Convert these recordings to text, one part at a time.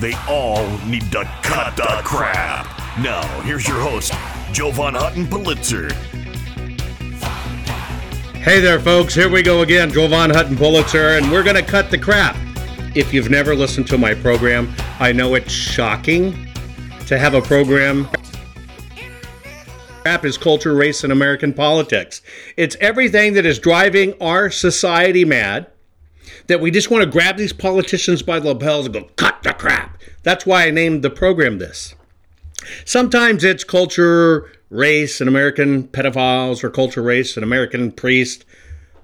They all need to cut the crap. Now, here's your host, Joe Jovan Hutton Pulitzer. Hey there, folks. Here we go again. Joe Jovan Hutton Pulitzer, and we're going to cut the crap. If you've never listened to my program, I know it's shocking to have a program Crap is culture, race, and American politics. It's everything that is driving our society mad that we just want to grab these politicians by the lapels and go, cut the crap. That's why I named the program this. Sometimes it's culture, race, and American pedophiles, or culture, race, and American priest.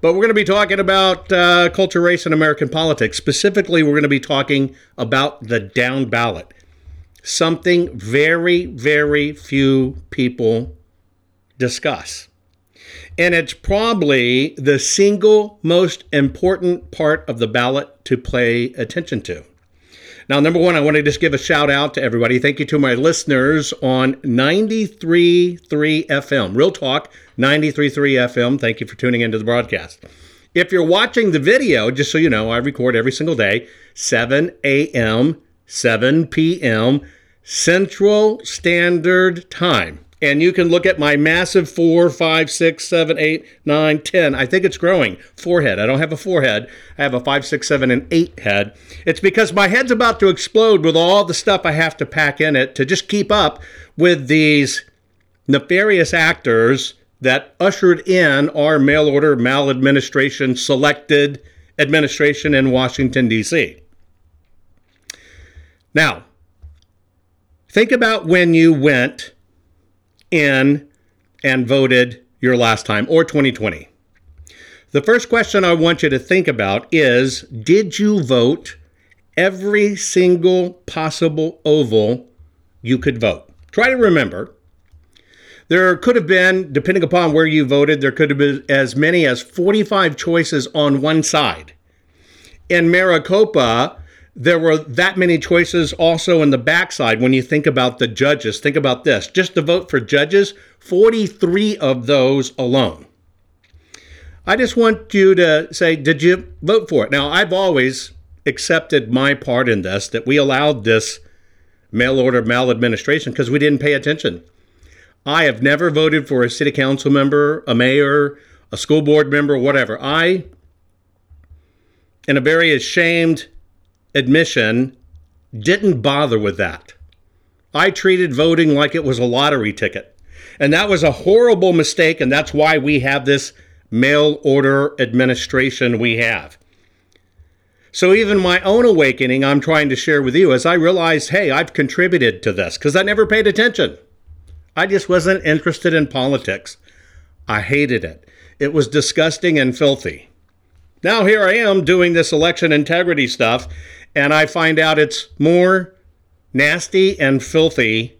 But we're going to be talking about uh, culture, race, and American politics. Specifically, we're going to be talking about the down ballot. Something very, very few people discuss. And it's probably the single most important part of the ballot to pay attention to. Now, number one, I want to just give a shout out to everybody. Thank you to my listeners on 93.3 FM. Real Talk, 93.3 FM. Thank you for tuning into the broadcast. If you're watching the video, just so you know, I record every single day, 7 a.m., 7 p.m., Central Standard Time and you can look at my massive four, five, six, seven, eight, nine, ten. I think it's growing. Forehead. I don't have a forehead. I have a five, six, seven, and eight head. It's because my head's about to explode with all the stuff I have to pack in it to just keep up with these nefarious actors that ushered in our mail order maladministration selected administration in Washington, D.C. Now, think about when you went in and voted your last time or 2020. The first question I want you to think about is Did you vote every single possible oval you could vote? Try to remember. There could have been, depending upon where you voted, there could have been as many as 45 choices on one side. In Maricopa, there were that many choices also in the backside when you think about the judges. Think about this just to vote for judges, 43 of those alone. I just want you to say, did you vote for it? Now, I've always accepted my part in this, that we allowed this mail order maladministration because we didn't pay attention. I have never voted for a city council member, a mayor, a school board member, whatever. I, in a very ashamed admission, didn't bother with that. I treated voting like it was a lottery ticket. And that was a horrible mistake, and that's why we have this mail order administration we have. So, even my own awakening, I'm trying to share with you as I realized, hey, I've contributed to this because I never paid attention. I just wasn't interested in politics. I hated it. It was disgusting and filthy. Now, here I am doing this election integrity stuff, and I find out it's more nasty and filthy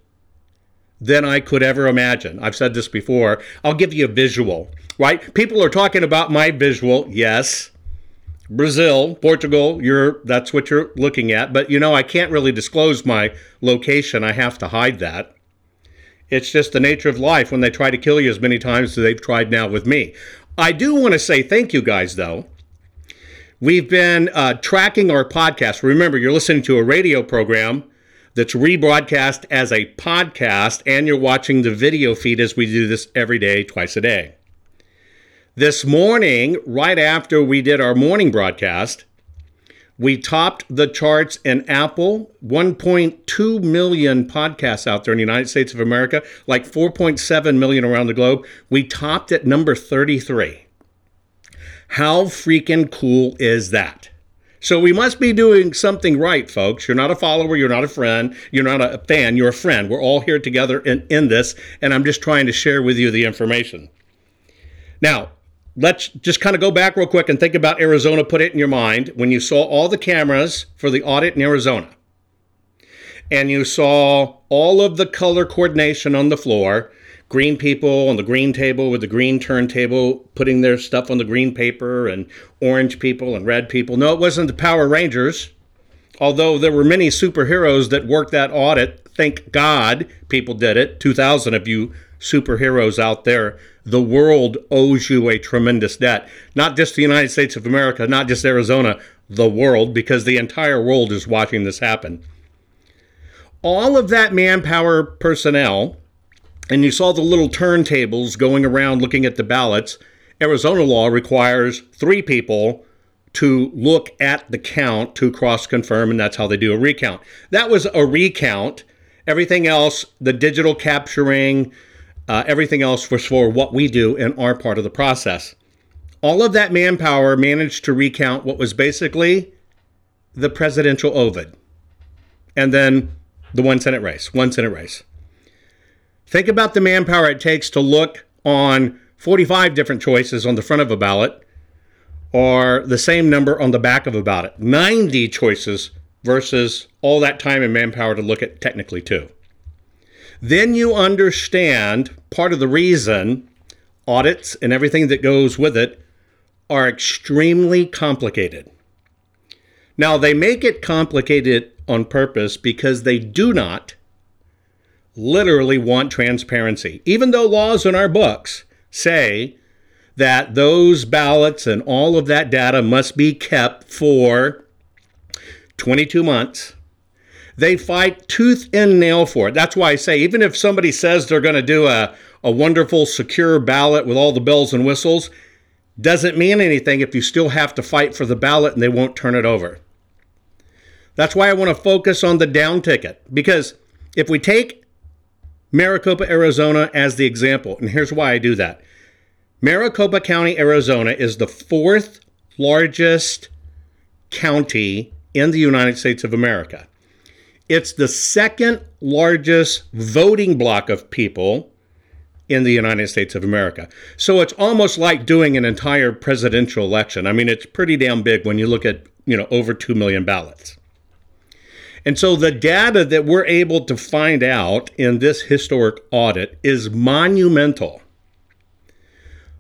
than I could ever imagine. I've said this before. I'll give you a visual, right? People are talking about my visual. Yes. Brazil, Portugal, you're that's what you're looking at, but you know I can't really disclose my location. I have to hide that. It's just the nature of life when they try to kill you as many times as they've tried now with me. I do want to say thank you guys though We've been uh, tracking our podcast. Remember, you're listening to a radio program that's rebroadcast as a podcast, and you're watching the video feed as we do this every day, twice a day. This morning, right after we did our morning broadcast, we topped the charts in Apple, 1.2 million podcasts out there in the United States of America, like 4.7 million around the globe. We topped at number 33. How freaking cool is that? So we must be doing something right, folks. You're not a follower, you're not a friend, you're not a fan, you're a friend. We're all here together in, in this, and I'm just trying to share with you the information. Now, let's just kind of go back real quick and think about Arizona. Put it in your mind when you saw all the cameras for the audit in Arizona, and you saw all of the color coordination on the floor green people on the green table with the green turntable putting their stuff on the green paper and orange people and red people. No, it wasn't the Power Rangers, although there were many superheroes that worked that audit. Thank God people did it. 2,000 of you superheroes out there. The world owes you a tremendous debt. Not just the United States of America, not just Arizona, the world, because the entire world is watching this happen. All of that manpower personnel and you saw the little turntables going around looking at the ballots. Arizona law requires three people to look at the count to cross confirm, and that's how they do a recount. That was a recount. Everything else, the digital capturing, uh, everything else was for what we do in our part of the process. All of that manpower managed to recount what was basically the presidential Ovid, and then the one Senate race, one Senate race. Think about the manpower it takes to look on 45 different choices on the front of a ballot or the same number on the back of a ballot. 90 choices versus all that time and manpower to look at technically too. Then you understand part of the reason audits and everything that goes with it are extremely complicated. Now, they make it complicated on purpose because they do not literally want transparency, even though laws in our books say that those ballots and all of that data must be kept for 22 months. They fight tooth and nail for it. That's why I say, even if somebody says they're going to do a, a wonderful, secure ballot with all the bells and whistles, doesn't mean anything if you still have to fight for the ballot and they won't turn it over. That's why I want to focus on the down ticket. Because if we take Maricopa, Arizona as the example. And here's why I do that Maricopa County, Arizona is the fourth largest county in the United States of America. It's the second largest voting block of people in the United States of America. So it's almost like doing an entire presidential election. I mean, it's pretty damn big when you look at, you know, over 2 million ballots. And so the data that we're able to find out in this historic audit is monumental.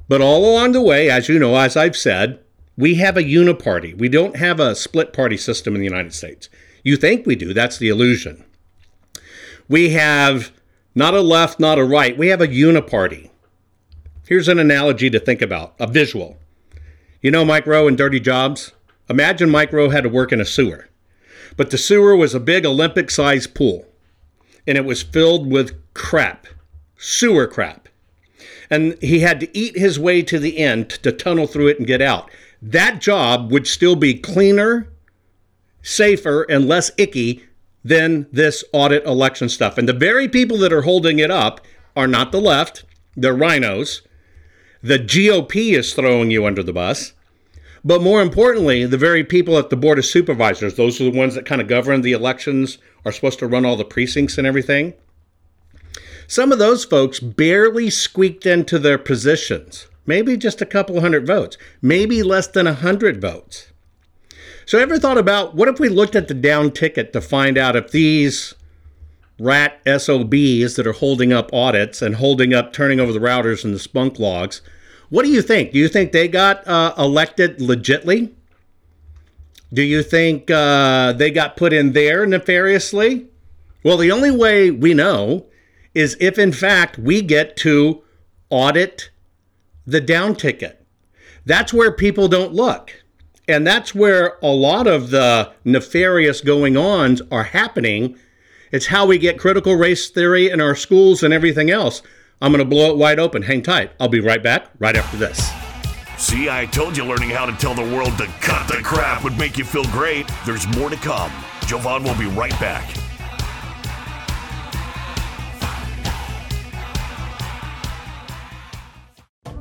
But all along the way, as you know, as I've said, we have a uniparty. We don't have a split party system in the United States. You think we do, that's the illusion. We have not a left, not a right, we have a uniparty. Here's an analogy to think about a visual. You know Mike Rowe and Dirty Jobs? Imagine Mike Rowe had to work in a sewer. But the sewer was a big Olympic sized pool, and it was filled with crap, sewer crap. And he had to eat his way to the end to tunnel through it and get out. That job would still be cleaner, safer, and less icky than this audit election stuff. And the very people that are holding it up are not the left, they're RINOs. The GOP is throwing you under the bus. But more importantly, the very people at the Board of Supervisors, those are the ones that kind of govern the elections, are supposed to run all the precincts and everything. Some of those folks barely squeaked into their positions, maybe just a couple hundred votes, maybe less than a hundred votes. So, ever thought about what if we looked at the down ticket to find out if these rat SOBs that are holding up audits and holding up turning over the routers and the Splunk logs what do you think? Do you think they got uh, elected legitly? Do you think uh, they got put in there nefariously? Well, the only way we know is if, in fact, we get to audit the down ticket. That's where people don't look. And that's where a lot of the nefarious going ons are happening. It's how we get critical race theory in our schools and everything else. I'm going to blow it wide open. Hang tight. I'll be right back right after this. See, I told you learning how to tell the world to cut the crap would make you feel great. There's more to come. Jovan will be right back.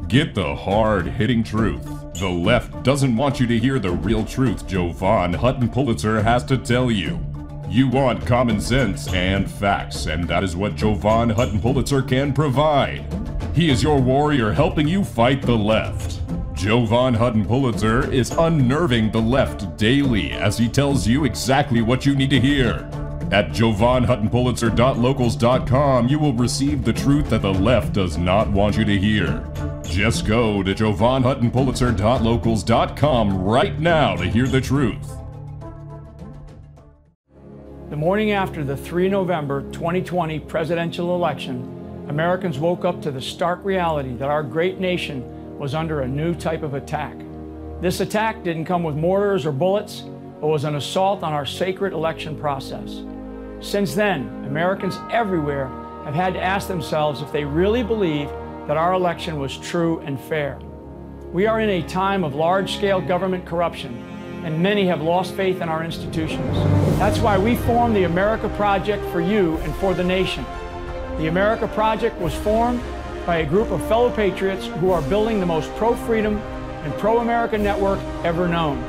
Get the hard hitting truth. The left doesn't want you to hear the real truth Jovan Hutton Pulitzer has to tell you. You want common sense and facts, and that is what Jovan Hutton Pulitzer can provide. He is your warrior helping you fight the left. Jovan Hutton Pulitzer is unnerving the left daily as he tells you exactly what you need to hear. At jovanhuttonpulitzer.locals.com, you will receive the truth that the left does not want you to hear. Just go to jovanhuttonpulitzer.locals.com right now to hear the truth. Morning after the 3 November 2020 presidential election, Americans woke up to the stark reality that our great nation was under a new type of attack. This attack didn't come with mortars or bullets, but was an assault on our sacred election process. Since then, Americans everywhere have had to ask themselves if they really believe that our election was true and fair. We are in a time of large scale government corruption and many have lost faith in our institutions. That's why we formed the America Project for you and for the nation. The America Project was formed by a group of fellow patriots who are building the most pro freedom and pro America network ever known.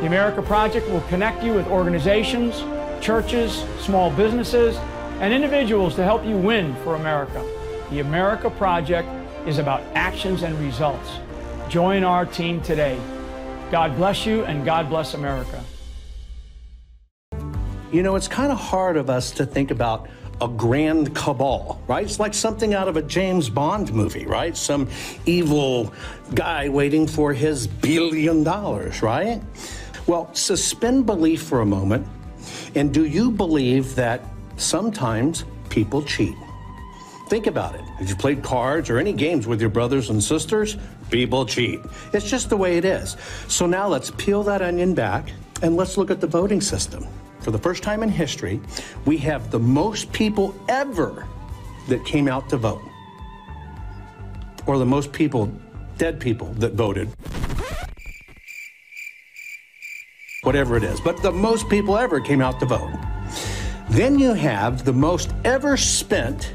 The America Project will connect you with organizations, churches, small businesses, and individuals to help you win for America. The America Project is about actions and results. Join our team today. God bless you and God bless America. You know, it's kind of hard of us to think about a grand cabal, right? It's like something out of a James Bond movie, right? Some evil guy waiting for his billion dollars, right? Well, suspend belief for a moment. And do you believe that sometimes people cheat? Think about it. Have you played cards or any games with your brothers and sisters? People cheat. It's just the way it is. So now let's peel that onion back and let's look at the voting system. For the first time in history, we have the most people ever that came out to vote, or the most people, dead people, that voted. Whatever it is, but the most people ever came out to vote. Then you have the most ever spent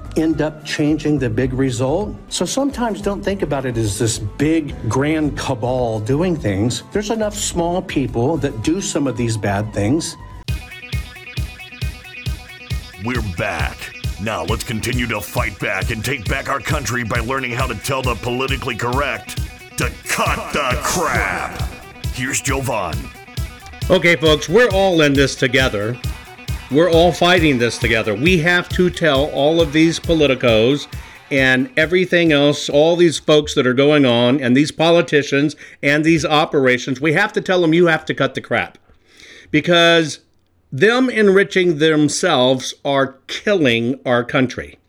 End up changing the big result. So sometimes don't think about it as this big grand cabal doing things. There's enough small people that do some of these bad things. We're back. Now let's continue to fight back and take back our country by learning how to tell the politically correct to cut, cut the, the crap. crap. Here's Jovan. Okay, folks, we're all in this together. We're all fighting this together. We have to tell all of these politicos and everything else, all these folks that are going on, and these politicians and these operations, we have to tell them you have to cut the crap. Because them enriching themselves are killing our country.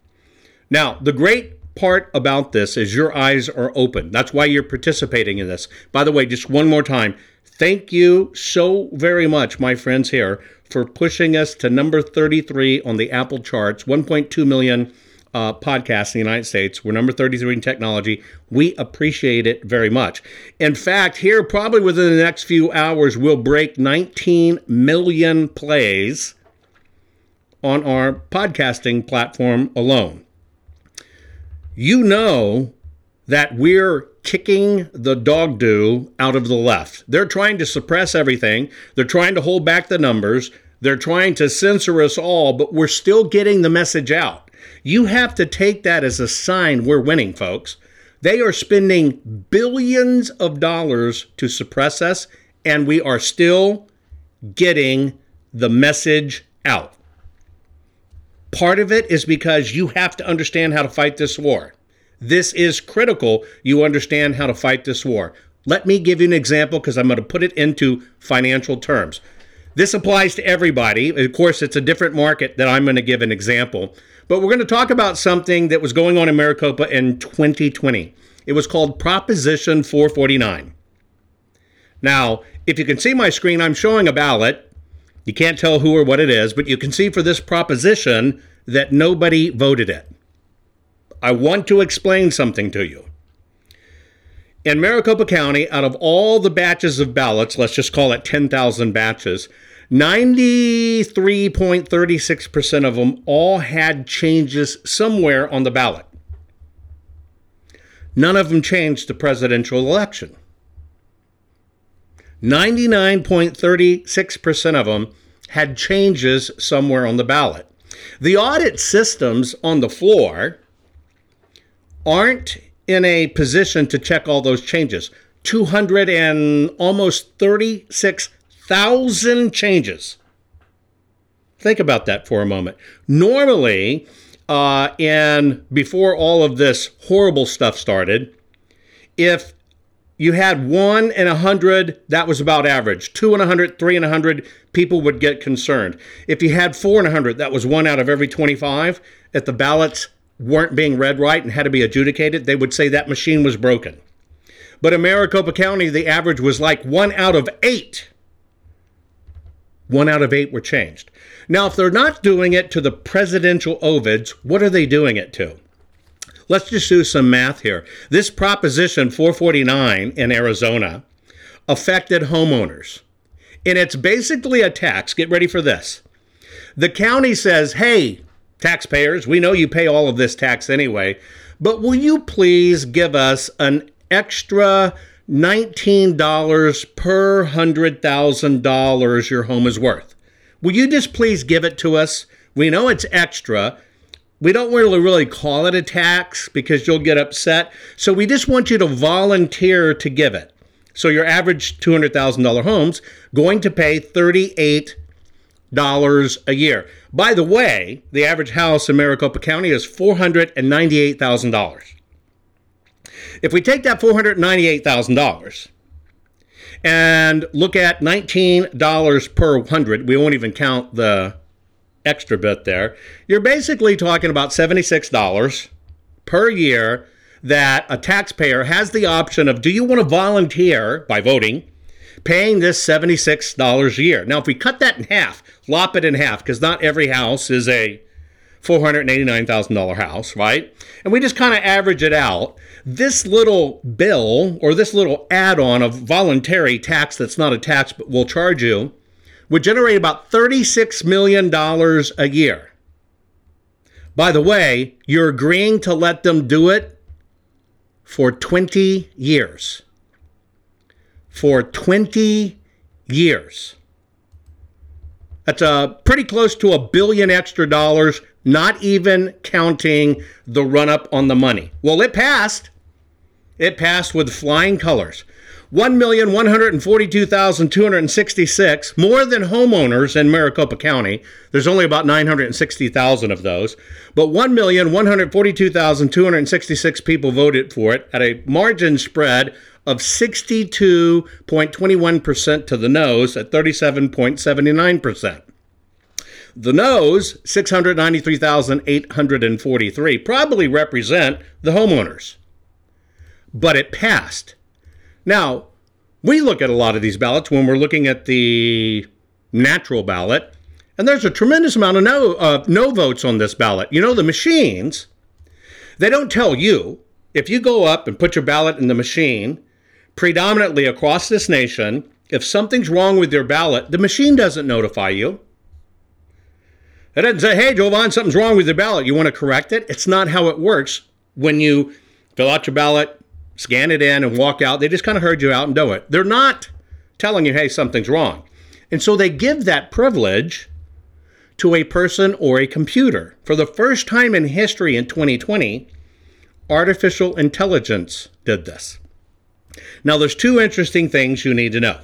Now, the great part about this is your eyes are open. That's why you're participating in this. By the way, just one more time, thank you so very much, my friends here, for pushing us to number 33 on the Apple charts, 1.2 million uh, podcasts in the United States. We're number 33 in technology. We appreciate it very much. In fact, here, probably within the next few hours, we'll break 19 million plays on our podcasting platform alone. You know that we're kicking the dog do out of the left. They're trying to suppress everything, they're trying to hold back the numbers, they're trying to censor us all, but we're still getting the message out. You have to take that as a sign we're winning, folks. They are spending billions of dollars to suppress us, and we are still getting the message out. Part of it is because you have to understand how to fight this war. This is critical. You understand how to fight this war. Let me give you an example because I'm going to put it into financial terms. This applies to everybody. Of course, it's a different market that I'm going to give an example. But we're going to talk about something that was going on in Maricopa in 2020. It was called Proposition 449. Now, if you can see my screen, I'm showing a ballot You can't tell who or what it is, but you can see for this proposition that nobody voted it. I want to explain something to you. In Maricopa County, out of all the batches of ballots, let's just call it 10,000 batches, 93.36% of them all had changes somewhere on the ballot. None of them changed the presidential election. 99.36% of them had changes somewhere on the ballot. The audit systems on the floor aren't in a position to check all those changes. 200 and almost 36,000 changes. Think about that for a moment. Normally, uh, and before all of this horrible stuff started, if you had one in a hundred, that was about average. Two in a hundred, three in a hundred, people would get concerned. If you had four in a hundred, that was one out of every 25. At the ballots weren't being read right and had to be adjudicated, they would say that machine was broken. But in Maricopa County, the average was like one out of eight. One out of eight were changed. Now, if they're not doing it to the presidential ovids, what are they doing it to? Let's just do some math here. This Proposition 449 in Arizona affected homeowners. And it's basically a tax. Get ready for this. The county says, hey, taxpayers, we know you pay all of this tax anyway, but will you please give us an extra $19 per $100,000 your home is worth? Will you just please give it to us? We know it's extra. We don't really really call it a tax because you'll get upset. So we just want you to volunteer to give it. So your average $200,000 home's going to pay $38 a year. By the way, the average house in Maricopa County is $498,000. If we take that $498,000 and look at $19 per 100, we won't even count the extra bit there. You're basically talking about $76 per year that a taxpayer has the option of do you want to volunteer by voting paying this $76 a year. Now if we cut that in half, lop it in half because not every house is a $489,000 house, right? And we just kind of average it out. This little bill or this little add on of voluntary tax that's not a tax but will charge you would generate about $36 million a year. By the way, you're agreeing to let them do it for 20 years. For 20 years. That's uh, pretty close to a billion extra dollars, not even counting the run up on the money. Well, it passed. It passed with flying colors. 1,142,266, more than homeowners in Maricopa County. There's only about 960,000 of those. But 1,142,266 people voted for it at a margin spread of 62.21% to the nose at 37.79%. The noes, 693,843, probably represent the homeowners. But it passed. Now, we look at a lot of these ballots when we're looking at the natural ballot, and there's a tremendous amount of no, uh, no votes on this ballot. You know, the machines, they don't tell you. If you go up and put your ballot in the machine, predominantly across this nation, if something's wrong with your ballot, the machine doesn't notify you. It doesn't say, hey, Jovan, something's wrong with your ballot. You want to correct it? It's not how it works when you fill out your ballot, scan it in, and walk out. They just kind of herd you out and do it. They're not telling you, hey, something's wrong. And so they give that privilege to a person or a computer. For the first time in history in 2020, artificial intelligence did this. Now, there's two interesting things you need to know.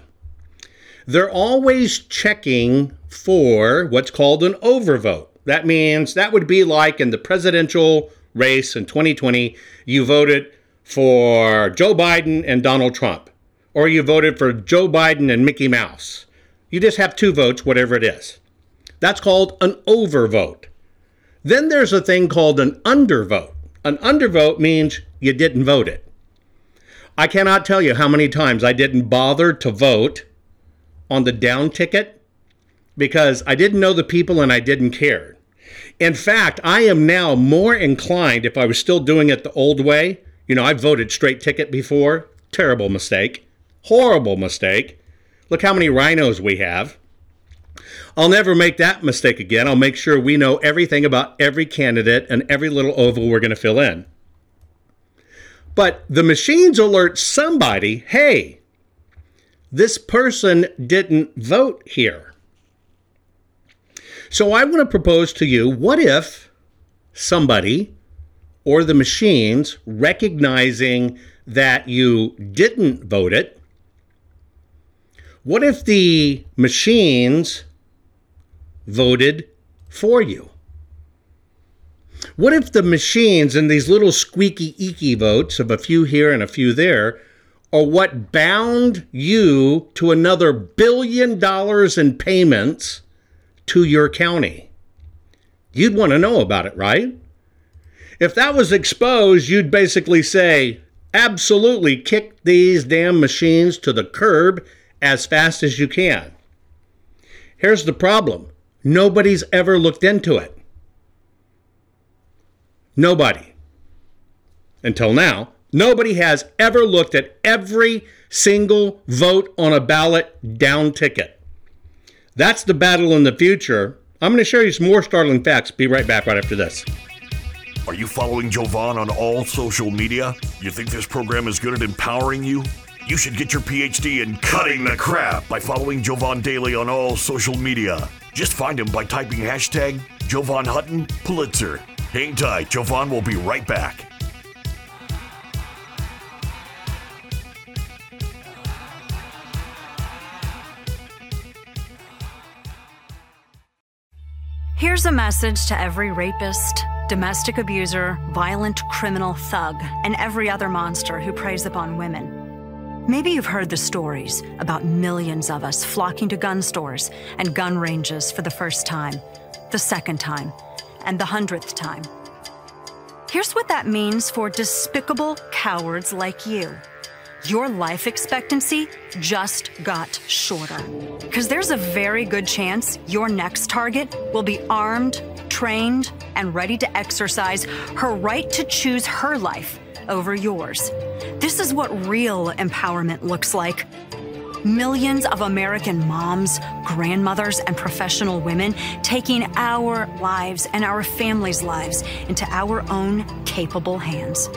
They're always checking for what's called an overvote. That means that would be like in the presidential race in 2020, you voted for Joe Biden and Donald Trump, or you voted for Joe Biden and Mickey Mouse. You just have two votes, whatever it is. That's called an overvote. Then there's a thing called an undervote. An undervote means you didn't vote it. I cannot tell you how many times I didn't bother to vote on the down ticket because I didn't know the people and I didn't care. In fact, I am now more inclined, if I was still doing it the old way, you know, I've voted straight ticket before. Terrible mistake. Horrible mistake. Look how many RINOs we have. I'll never make that mistake again. I'll make sure we know everything about every candidate and every little oval we're going to fill in. But the machines alert somebody hey, this person didn't vote here. So I want to propose to you what if somebody or the machines recognizing that you didn't vote it? What if the machines voted for you? What if the machines and these little squeaky eeky votes of a few here and a few there are what bound you to another billion dollars in payments to your county. You'd want to know about it, right? If that was exposed, you'd basically say, absolutely kick these damn machines to the curb as fast as you can. Here's the problem nobody's ever looked into it. Nobody. Until now, nobody has ever looked at every single vote on a ballot down ticket. That's the battle in the future. I'm going to show you some more startling facts. Be right back right after this. Are you following Jovan on all social media? You think this program is good at empowering you? You should get your PhD in cutting the crap by following Jovan Daily on all social media. Just find him by typing hashtag Jovan Hutton Pulitzer. Hang tight, Jovan will be right back. Here's a message to every rapist, domestic abuser, violent criminal thug, and every other monster who preys upon women. Maybe you've heard the stories about millions of us flocking to gun stores and gun ranges for the first time, the second time, and the hundredth time. Here's what that means for despicable cowards like you your life expectancy just got shorter. Because there's a very good chance your next target will be armed, trained, and ready to exercise her right to choose her life over yours. This is what real empowerment looks like. Millions of American moms, grandmothers, and professional women taking our lives and our families' lives into our own capable hands.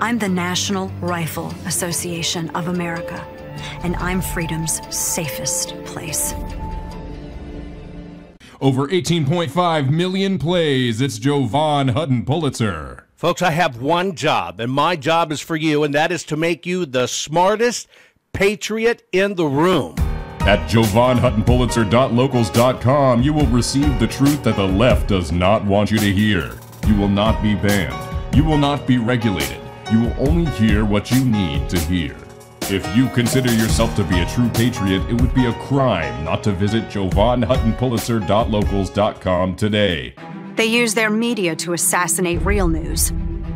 I'm the National Rifle Association of America, and I'm freedom's safest place. Over 18.5 million plays. It's Jovan Hutton Pulitzer. Folks, I have one job, and my job is for you, and that is to make you the smartest patriot in the room. At JovanHuttonPulitzer.locals.com, you will receive the truth that the left does not want you to hear. You will not be banned. You will not be regulated you will only hear what you need to hear. If you consider yourself to be a true patriot, it would be a crime not to visit JovanHuttonPulitzer.locals.com today. They use their media to assassinate real news.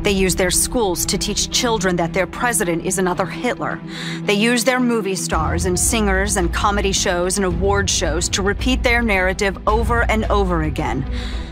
They use their schools to teach children that their president is another Hitler. They use their movie stars and singers and comedy shows and award shows to repeat their narrative over and over again.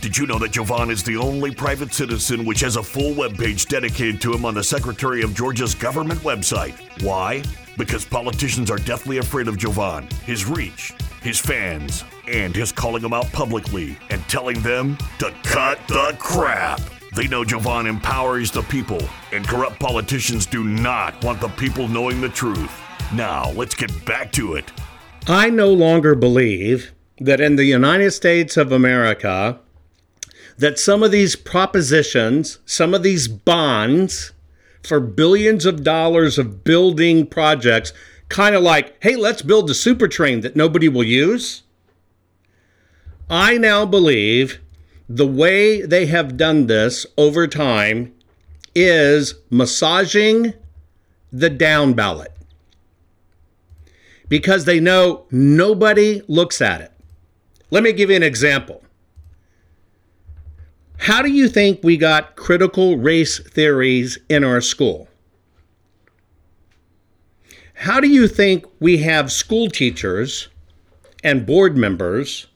Did you know that Jovan is the only private citizen which has a full webpage dedicated to him on the Secretary of Georgia's government website? Why? Because politicians are deathly afraid of Jovan, his reach, his fans, and his calling them out publicly and telling them to cut the crap. They know Jovan empowers the people, and corrupt politicians do not want the people knowing the truth. Now, let's get back to it. I no longer believe that in the United States of America, that some of these propositions, some of these bonds for billions of dollars of building projects, kind of like, hey, let's build a super train that nobody will use. I now believe the way they have done this over time is massaging the down ballot because they know nobody looks at it. Let me give you an example. How do you think we got critical race theories in our school? How do you think we have school teachers and board members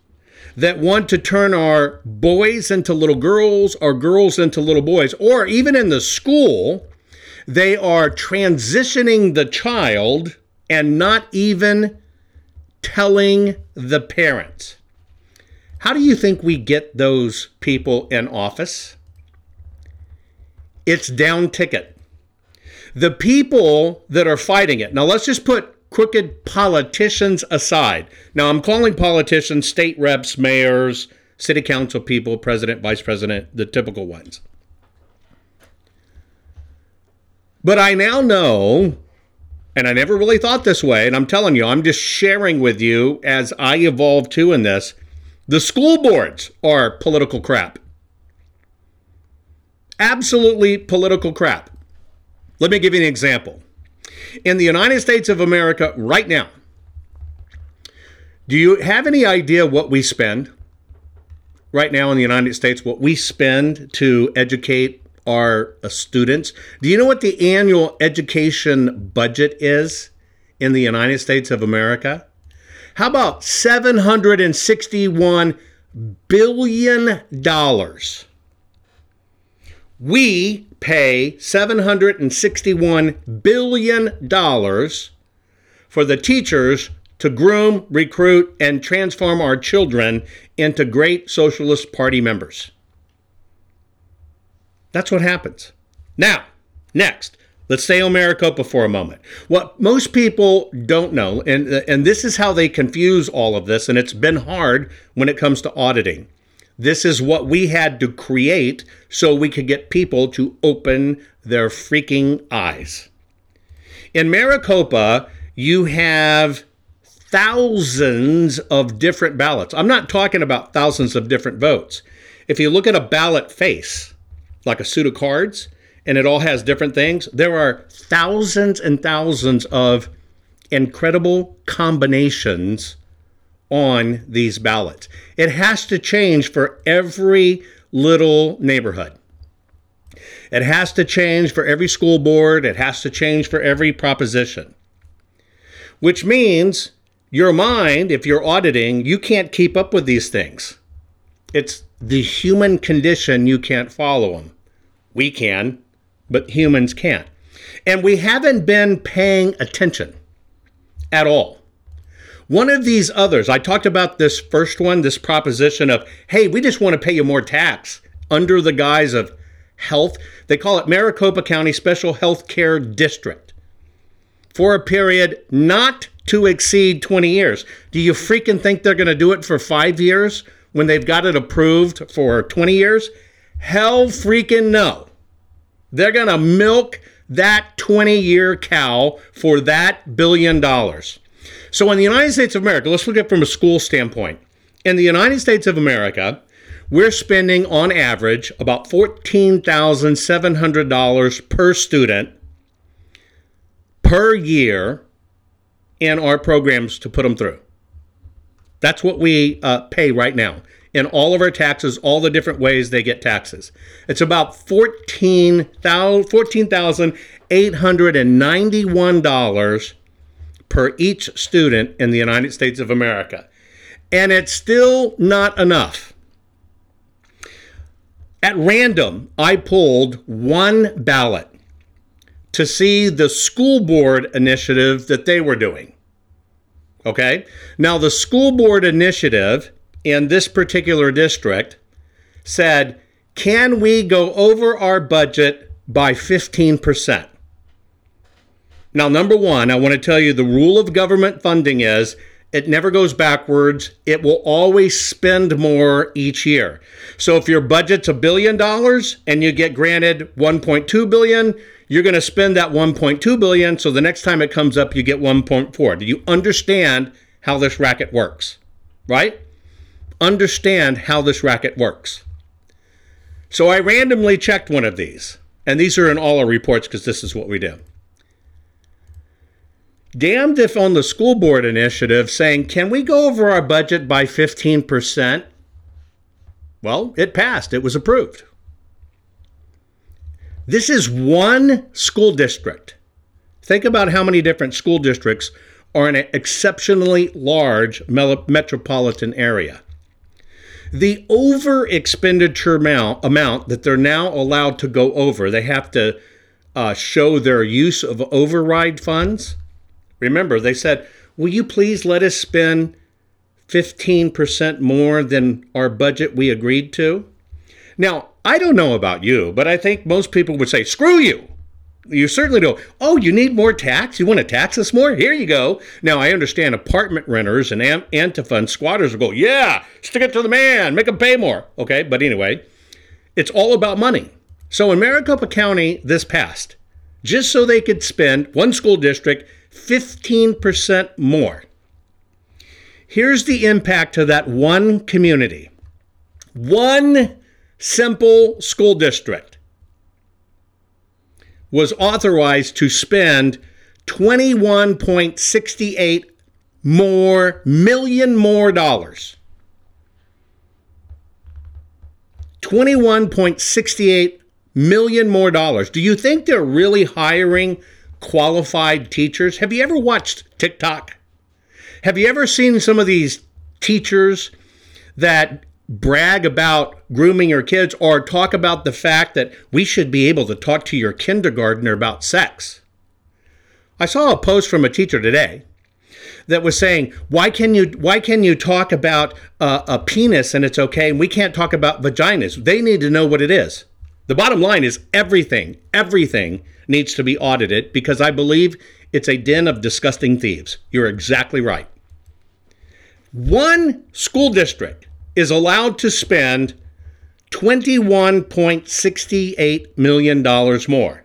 that want to turn our boys into little girls or girls into little boys? Or even in the school, they are transitioning the child and not even telling the parents. How do you think we get those people in office? It's down ticket. The people that are fighting it. Now let's just put crooked politicians aside. Now I'm calling politicians state reps, mayors, city council people, president, vice president, the typical ones. But I now know, and I never really thought this way, and I'm telling you, I'm just sharing with you as I evolve too in this the school boards are political crap. Absolutely political crap. Let me give you an example. In the United States of America right now, do you have any idea what we spend right now in the United States, what we spend to educate our uh, students? Do you know what the annual education budget is in the United States of America? How about $761 billion? We pay $761 billion for the teachers to groom, recruit, and transform our children into great Socialist Party members. That's what happens. Now, next, Let's stay on Maricopa for a moment. What most people don't know, and, and this is how they confuse all of this, and it's been hard when it comes to auditing. This is what we had to create so we could get people to open their freaking eyes. In Maricopa, you have thousands of different ballots. I'm not talking about thousands of different votes. If you look at a ballot face, like a suit of cards, and it all has different things. There are thousands and thousands of incredible combinations on these ballots. It has to change for every little neighborhood. It has to change for every school board. It has to change for every proposition. Which means your mind, if you're auditing, you can't keep up with these things. It's the human condition, you can't follow them. We can, but humans can't. And we haven't been paying attention at all. One of these others, I talked about this first one, this proposition of, hey, we just want to pay you more tax under the guise of health. They call it Maricopa County Special Health Care District for a period not to exceed 20 years. Do you freaking think they're going to do it for five years when they've got it approved for 20 years? Hell freaking no. They're going to milk that 20 year cow for that billion dollars. So, in the United States of America, let's look at it from a school standpoint. In the United States of America, we're spending on average about $14,700 per student per year in our programs to put them through. That's what we uh, pay right now in all of our taxes, all the different ways they get taxes. It's about $14,891 per each student in the United States of America. And it's still not enough. At random, I pulled one ballot to see the school board initiative that they were doing. Okay? Now, the school board initiative in this particular district said, Can we go over our budget by 15%? Now, number one, I want to tell you the rule of government funding is it never goes backwards. It will always spend more each year. So if your budget's a billion dollars and you get granted 1.2 billion, you're going to spend that 1.2 billion so the next time it comes up you get 1.4. Do you understand how this racket works? Right? Understand how this racket works. So I randomly checked one of these. And these are in all our reports because this is what we do damned if on the school board initiative saying, can we go over our budget by 15%? Well, it passed, it was approved. This is one school district. Think about how many different school districts are in an exceptionally large metropolitan area. The over expenditure amount, amount that they're now allowed to go over, they have to uh, show their use of override funds Remember, they said, Will you please let us spend 15% more than our budget we agreed to? Now, I don't know about you, but I think most people would say, Screw you. You certainly don't. Oh, you need more tax? You want to tax us more? Here you go. Now, I understand apartment renters and Antifa and squatters will go, Yeah, stick it to the man, make them pay more. Okay, but anyway, it's all about money. So in Maricopa County, this passed just so they could spend one school district 15% more. Here's the impact to that one community. One simple school district was authorized to spend 21.68 more million more dollars. 21.68 million more dollars. Do you think they're really hiring qualified teachers. Have you ever watched TikTok? Have you ever seen some of these teachers that brag about grooming your kids or talk about the fact that we should be able to talk to your kindergartner about sex? I saw a post from a teacher today that was saying, "Why can you why can you talk about uh, a penis and it's okay, and we can't talk about vaginas? They need to know what it is." The bottom line is everything, everything needs to be audited because I believe it's a den of disgusting thieves. You're exactly right. One school district is allowed to spend $21.68 million more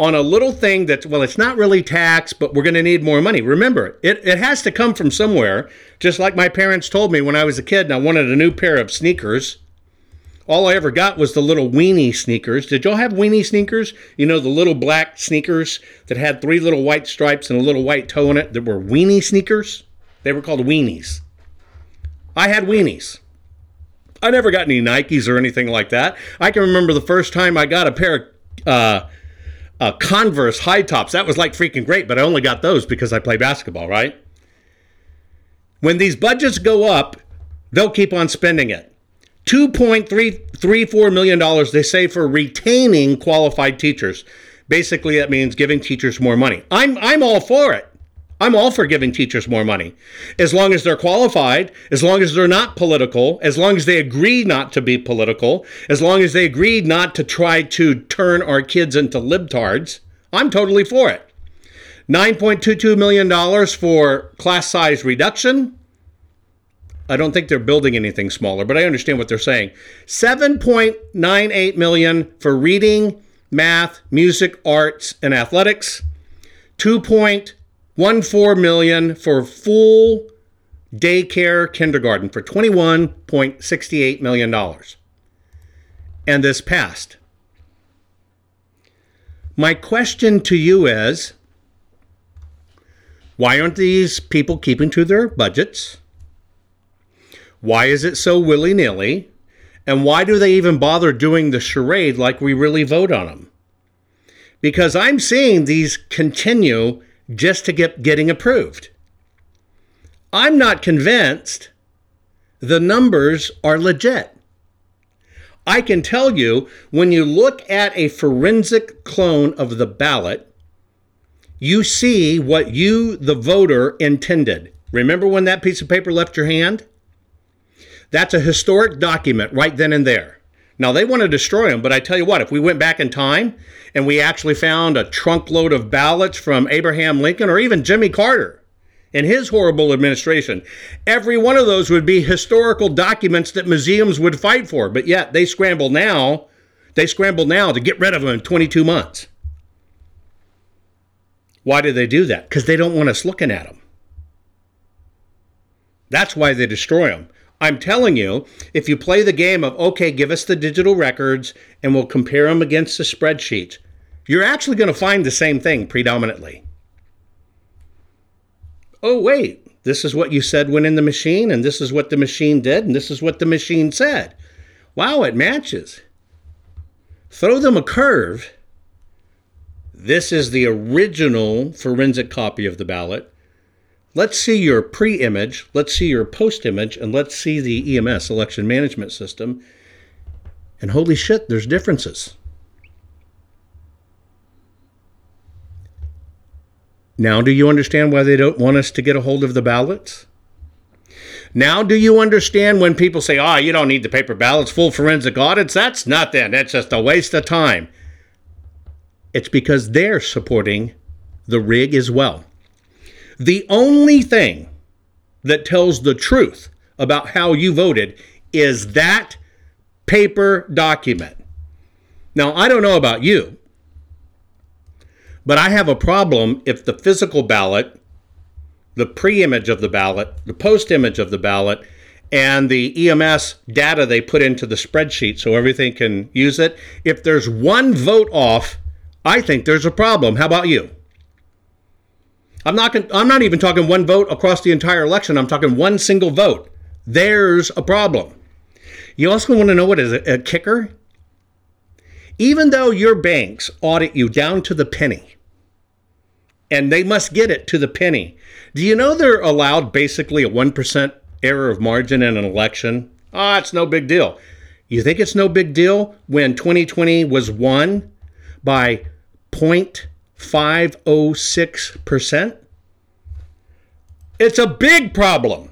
on a little thing that's, well, it's not really tax, but we're going to need more money. Remember, it, it has to come from somewhere, just like my parents told me when I was a kid and I wanted a new pair of sneakers all I ever got was the little weenie sneakers. Did y'all have weenie sneakers? You know, the little black sneakers that had three little white stripes and a little white toe in it that were weenie sneakers? They were called weenies. I had weenies. I never got any Nikes or anything like that. I can remember the first time I got a pair of uh, uh, Converse high tops. That was like freaking great, but I only got those because I play basketball, right? When these budgets go up, they'll keep on spending it. $2.334 million they say for retaining qualified teachers. Basically, that means giving teachers more money. I'm, I'm all for it. I'm all for giving teachers more money. As long as they're qualified, as long as they're not political, as long as they agree not to be political, as long as they agree not to try to turn our kids into libtards, I'm totally for it. $9.22 million for class size reduction. I don't think they're building anything smaller, but I understand what they're saying. 7.98 million for reading, math, music, arts, and athletics. 2.14 million for full daycare kindergarten for 21.68 million dollars. And this passed. My question to you is why aren't these people keeping to their budgets? Why is it so willy nilly? And why do they even bother doing the charade like we really vote on them? Because I'm seeing these continue just to get getting approved. I'm not convinced the numbers are legit. I can tell you when you look at a forensic clone of the ballot, you see what you, the voter, intended. Remember when that piece of paper left your hand? That's a historic document right then and there. Now, they want to destroy them, but I tell you what, if we went back in time and we actually found a trunkload of ballots from Abraham Lincoln or even Jimmy Carter in his horrible administration, every one of those would be historical documents that museums would fight for. But yet they scramble now, they scramble now to get rid of them in 22 months. Why do they do that? Because they don't want us looking at them. That's why they destroy them. I'm telling you, if you play the game of, okay, give us the digital records and we'll compare them against the spreadsheets, you're actually going to find the same thing predominantly. Oh, wait, this is what you said went in the machine, and this is what the machine did, and this is what the machine said. Wow, it matches. Throw them a curve. This is the original forensic copy of the ballot. Let's see your pre image, let's see your post image, and let's see the EMS, election management system. And holy shit, there's differences. Now, do you understand why they don't want us to get a hold of the ballots? Now, do you understand when people say, oh, you don't need the paper ballots, full forensic audits? That's nothing. That's just a waste of time. It's because they're supporting the rig as well. The only thing that tells the truth about how you voted is that paper document. Now, I don't know about you, but I have a problem if the physical ballot, the pre image of the ballot, the post image of the ballot, and the EMS data they put into the spreadsheet so everything can use it, if there's one vote off, I think there's a problem. How about you? I'm not. I'm not even talking one vote across the entire election. I'm talking one single vote. There's a problem. You also want to know what is a, a kicker? Even though your banks audit you down to the penny, and they must get it to the penny. Do you know they're allowed basically a 1% error of margin in an election? Ah, oh, it's no big deal. You think it's no big deal when 2020 was won by 0.506%? It's a big problem,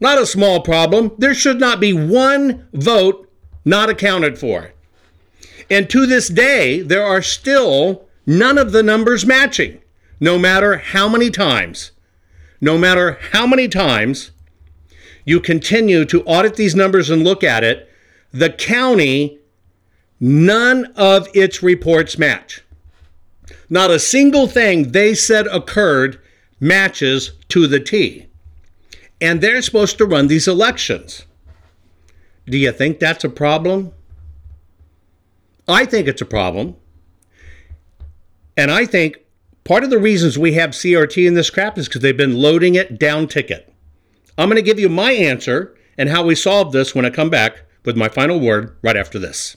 not a small problem. There should not be one vote not accounted for. And to this day, there are still none of the numbers matching, no matter how many times, no matter how many times you continue to audit these numbers and look at it, the county, none of its reports match. Not a single thing they said occurred matches to the T. And they're supposed to run these elections. Do you think that's a problem? I think it's a problem. And I think part of the reasons we have CRT in this crap is because they've been loading it down ticket. I'm going to give you my answer and how we solve this when I come back with my final word right after this.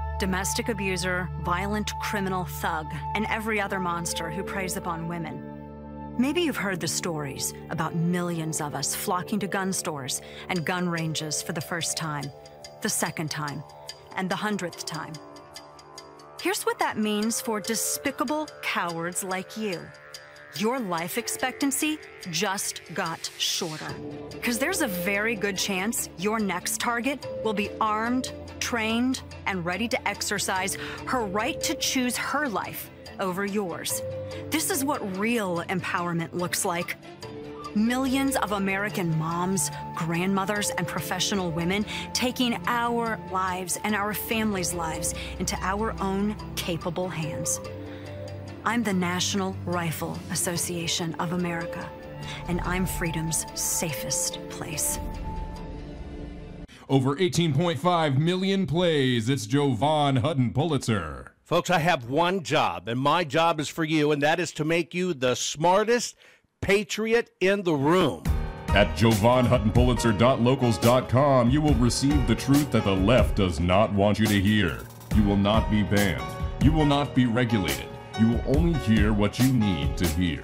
domestic abuser, violent criminal thug, and every other monster who preys upon women. Maybe you've heard the stories about millions of us flocking to gun stores and gun ranges for the first time, the second time, and the hundredth time. Here's what that means for despicable cowards like you your life expectancy just got shorter. Because there's a very good chance your next target will be armed, trained, and ready to exercise her right to choose her life over yours. This is what real empowerment looks like. Millions of American moms, grandmothers, and professional women taking our lives and our families' lives into our own capable hands. I'm the National Rifle Association of America, and I'm freedom's safest place. Over 18.5 million plays. It's Jovan Hutton Pulitzer. Folks, I have one job, and my job is for you, and that is to make you the smartest patriot in the room. At JovanHuttonPulitzer.locals.com, you will receive the truth that the left does not want you to hear. You will not be banned. You will not be regulated you will only hear what you need to hear.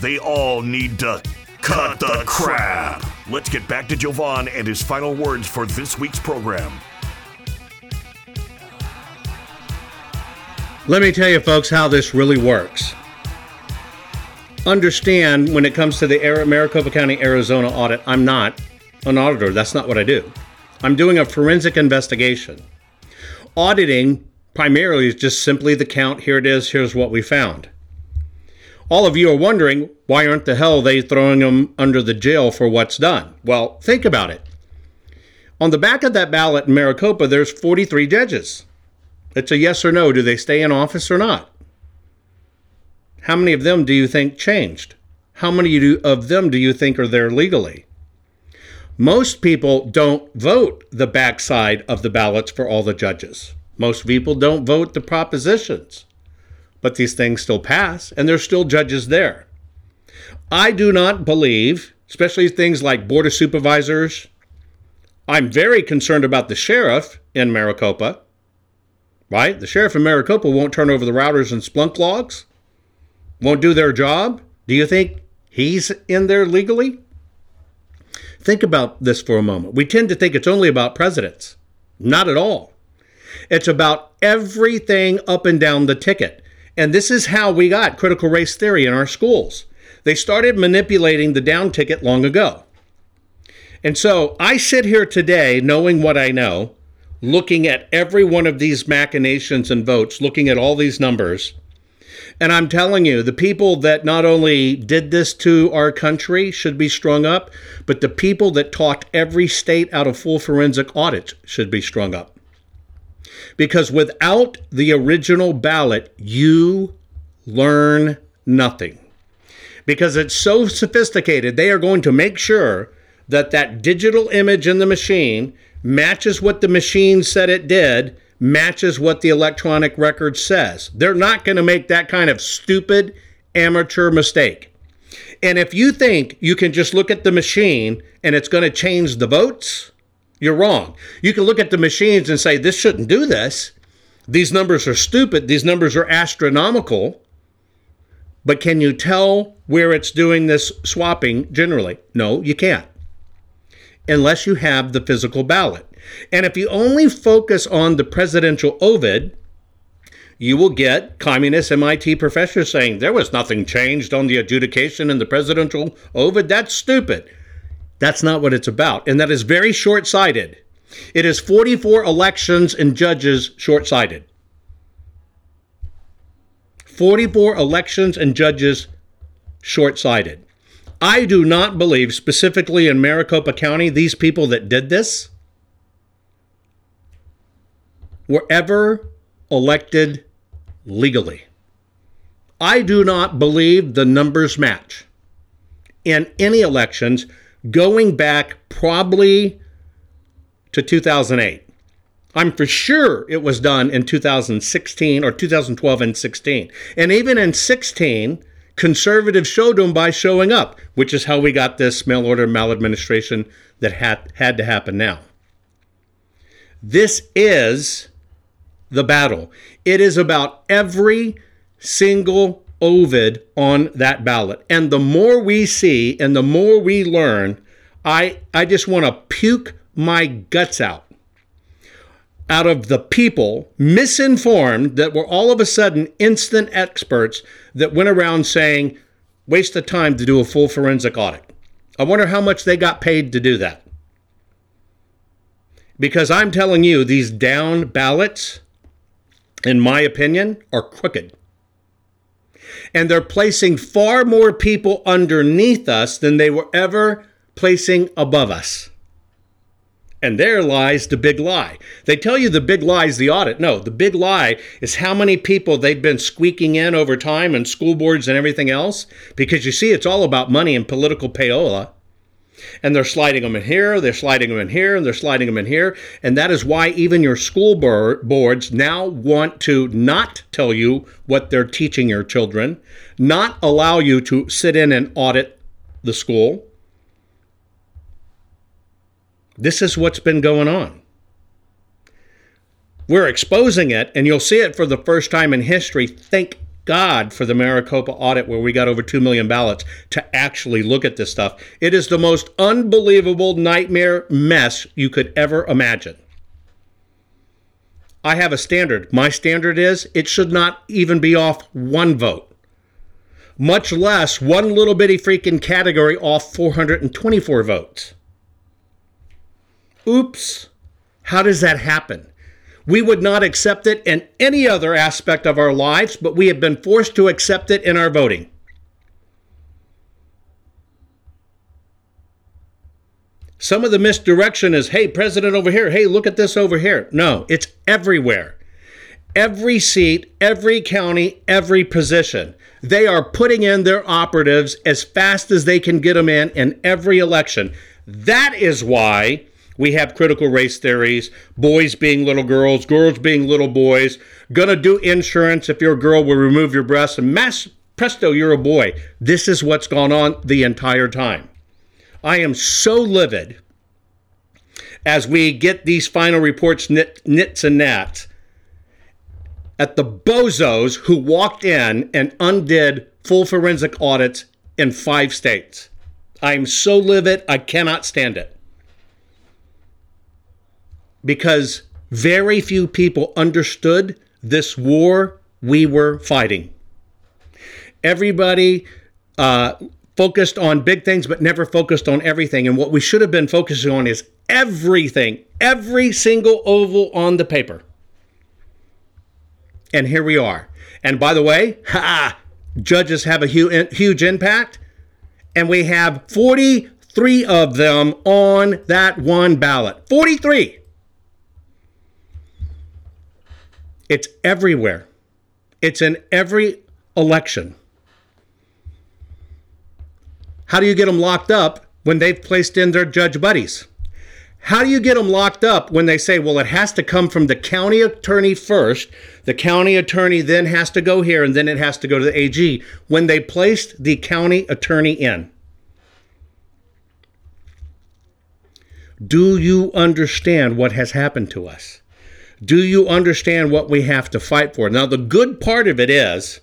they all need to cut, the, crap. Let's get back to Jovan and his final words for this week's program. Let me tell you, folks, how this really works. Understand when it comes to the Maricopa County, Arizona audit, I'm not an auditor. That's not what I do. I'm doing a forensic investigation. Auditing primarily is just simply the count. Here it is. Here's what we found. All of you are wondering why aren't the hell they throwing them under the jail for what's done? Well, think about it. On the back of that ballot in Maricopa, there's 43 judges. It's a yes or no. Do they stay in office or not? How many of them do you think changed? How many of them do you think are there legally? Most people don't vote the backside of the ballots for all the judges. Most people don't vote the propositions but these things still pass, and there's still judges there. I do not believe, especially things like Board of Supervisors. I'm very concerned about the sheriff in Maricopa, right? The sheriff in Maricopa won't turn over the routers and Splunk logs, won't do their job. Do you think he's in there legally? Think about this for a moment. We tend to think it's only about presidents. Not at all. It's about everything up and down the ticket. And this is how we got critical race theory in our schools. They started manipulating the down ticket long ago. And so I sit here today knowing what I know, looking at every one of these machinations and votes, looking at all these numbers. And I'm telling you, the people that not only did this to our country should be strung up, but the people that talked every state out of full forensic audits should be strung up. Because without the original ballot, you learn nothing. Because it's so sophisticated, they are going to make sure that that digital image in the machine matches what the machine said it did, matches what the electronic record says. They're not going to make that kind of stupid amateur mistake. And if you think you can just look at the machine and it's going to change the votes, you're wrong. You can look at the machines and say, this shouldn't do this. These numbers are stupid. These numbers are astronomical. But can you tell where it's doing this swapping generally? No, you can't unless you have the physical ballot. And if you only focus on the presidential oval, you will get communist MIT professors saying there was nothing changed on the adjudication in the presidential oval. That's stupid. That's not what it's about. And that is very short sighted. It is 44 elections and judges short sighted. 44 elections and judges short sighted. I do not believe, specifically in Maricopa County, these people that did this were ever elected legally. I do not believe the numbers match in any elections going back probably to 2008. I'm for sure it was done in 2016 or 2012 and 16. And even in 16, conservatives showed them by showing up, which is how we got this mail order maladministration that had, had to happen now. This is the battle. It is about every single oval on that ballot. And the more we see and the more we learn, I, I just want to puke my guts out out of the people misinformed that were all of a sudden instant experts that went around saying, waste of time to do a full forensic audit. I wonder how much they got paid to do that. Because I'm telling you, these down ballots, in my opinion, are crooked. And they're placing far more people underneath us than they were ever placing above us. And there lies the big lie. They tell you the big lie is the audit. No, the big lie is how many people they've been squeaking in over time and school boards and everything else. Because you see, it's all about money and political payola. And they're sliding them in here, they're sliding them in here, and they're sliding them in here. And that is why even your school boards now want to not tell you what they're teaching your children, not allow you to sit in and audit the school this is what's been going on. We're exposing it, and you'll see it for the first time in history. Thank God for the Maricopa audit, where we got over 2 million ballots to actually look at this stuff. It is the most unbelievable nightmare mess you could ever imagine. I have a standard. My standard is it should not even be off one vote, much less one little bitty freaking category off 424 votes. Oops, how does that happen? We would not accept it in any other aspect of our lives, but we have been forced to accept it in our voting. Some of the misdirection is, hey, president over here, hey, look at this over here. No, it's everywhere. Every seat, every county, every position. They are putting in their operatives as fast as they can get them in in every election. That is why we have critical race theories, boys being little girls, girls being little boys. Gonna do insurance if you're a girl, we'll remove your breasts, and mass presto, you're a boy. This is what's gone on the entire time. I am so livid as we get these final reports, nit, nits and gnats, at the bozos who walked in and undid full forensic audits in five states. I'm so livid, I cannot stand it because very few people understood this war we were fighting. Everybody uh, focused on big things but never focused on everything. And what we should have been focusing on is everything, every single oval on the paper. And here we are. And by the way, ha, judges have a huge, huge impact. And we have 43 of them on that one ballot. 43. It's everywhere. It's in every election. How do you get them locked up when they've placed in their judge buddies? How do you get them locked up when they say, well, it has to come from the county attorney first? The county attorney then has to go here and then it has to go to the AG when they placed the county attorney in. Do you understand what has happened to us? Do you understand what we have to fight for? Now, the good part of it is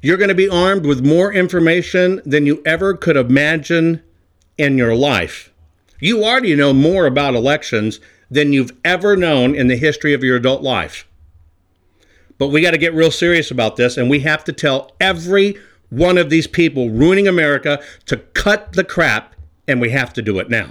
you're going to be armed with more information than you ever could imagine in your life. You already know more about elections than you've ever known in the history of your adult life. But we got to get real serious about this, and we have to tell every one of these people ruining America to cut the crap, and we have to do it now.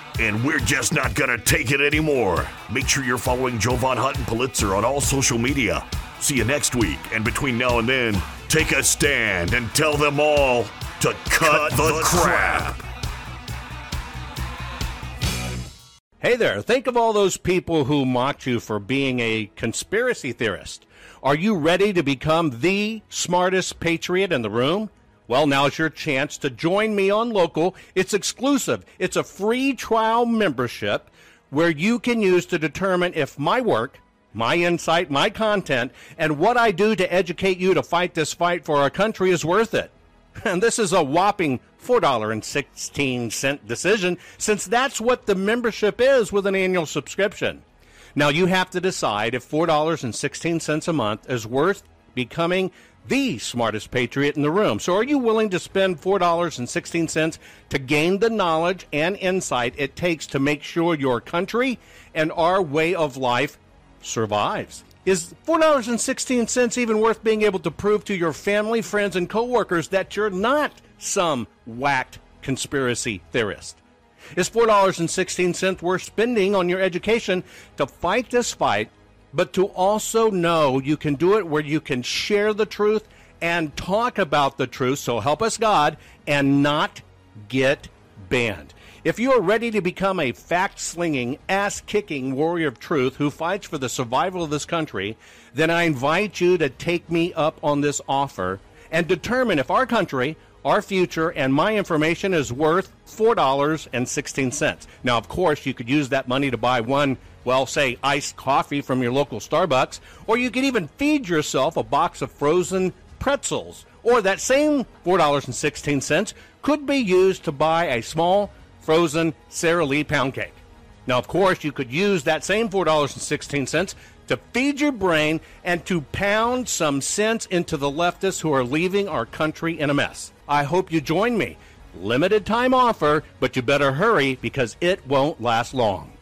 And we're just not gonna take it anymore. Make sure you're following Jovan Hutton Pulitzer on all social media. See you next week, and between now and then, take a stand and tell them all to cut, cut the, the crap. crap. Hey there, think of all those people who mocked you for being a conspiracy theorist. Are you ready to become the smartest patriot in the room? Well, now's your chance to join me on Local. It's exclusive. It's a free trial membership where you can use to determine if my work, my insight, my content, and what I do to educate you to fight this fight for our country is worth it. And this is a whopping $4.16 decision, since that's what the membership is with an annual subscription. Now, you have to decide if $4.16 a month is worth becoming the smartest patriot in the room. So, are you willing to spend $4.16 to gain the knowledge and insight it takes to make sure your country and our way of life survives? Is $4.16 even worth being able to prove to your family, friends, and coworkers that you're not some whacked conspiracy theorist? Is $4.16 worth spending on your education to fight this fight, but to also know you can do it where you can share the truth and talk about the truth, so help us God, and not get banned? If you are ready to become a fact slinging, ass kicking warrior of truth who fights for the survival of this country, then I invite you to take me up on this offer and determine if our country, our future, and my information is worth $4.16. Now, of course, you could use that money to buy one, well, say, iced coffee from your local Starbucks, or you could even feed yourself a box of frozen pretzels. Or that same $4.16 could be used to buy a small frozen Sara Lee pound cake. Now, of course, you could use that same $4.16 to feed your brain and to pound some sense into the leftists who are leaving our country in a mess. I hope you join me. Limited time offer, but you better hurry because it won't last long.